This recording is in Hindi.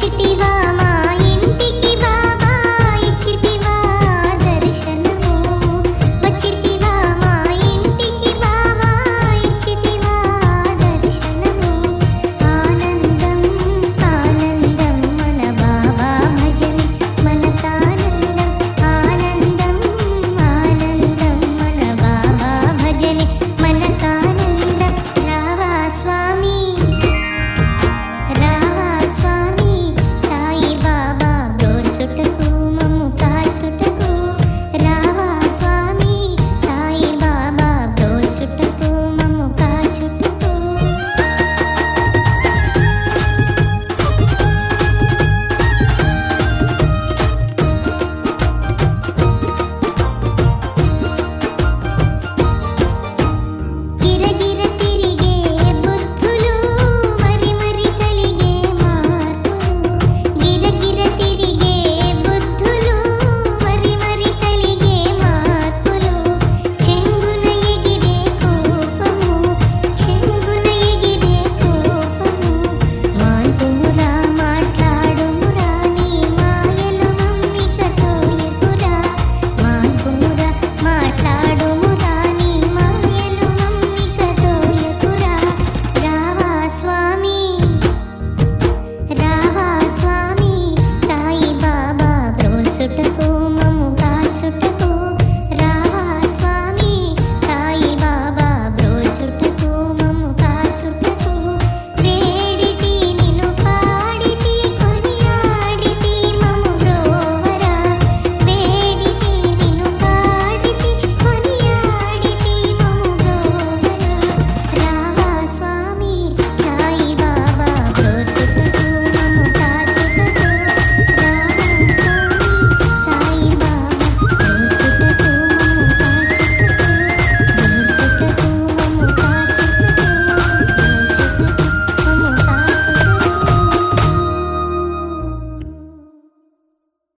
चितिवा